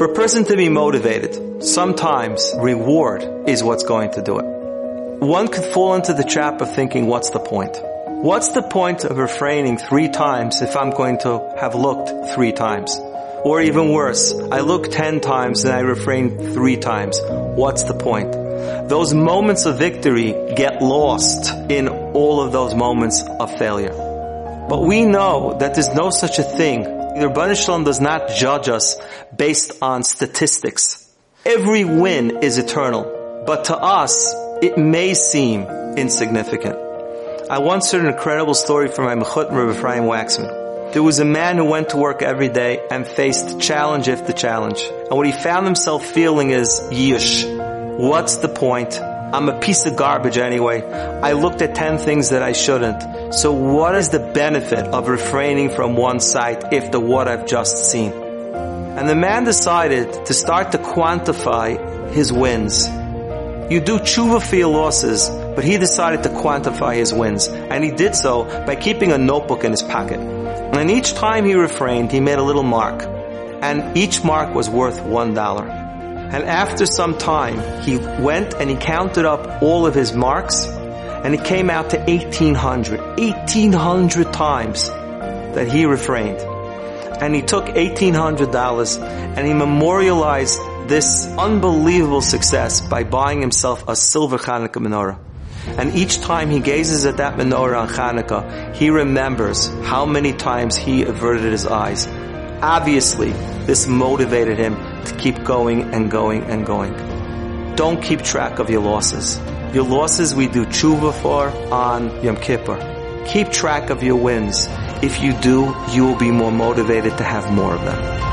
For a person to be motivated, sometimes reward is what's going to do it. One could fall into the trap of thinking, what's the point? What's the point of refraining three times if I'm going to have looked three times? Or even worse, I look ten times and I refrain three times. What's the point? Those moments of victory get lost in all of those moments of failure. But we know that there's no such a thing. The Ribbono Shel Olam does not judge us based on statistics. Every win is eternal, but to us, it may seem insignificant. I once heard an incredible story from my Mechut Rabbi Ephraim Waxman. There was a man who went to work every day and faced challenge after challenge. And what he found himself feeling is, yish. What's the point? I'm a piece of garbage anyway. I looked at 10 things that I shouldn't. So what is the benefit of refraining from one sight if the what I've just seen? And the man decided to start to quantify his wins. You do tshuva for your losses, but he decided to quantify his wins. And he did so by keeping a notebook in his pocket. And each time he refrained, he made a little mark. And each mark was worth one dollar. And after some time, he went and he counted up all of his marks, and it came out to 1800. 1800 times that he refrained. And he took $1,800 and he memorialized this unbelievable success by buying himself a silver Hanukkah menorah. And each time he gazes at that menorah on Hanukkah, he remembers how many times he averted his eyes. Obviously, this motivated him keep going and going and going. Don't keep track of your losses. Your losses we do tshuva for on Yom Kippur. Keep track of your wins. If you do, you will be more motivated to have more of them.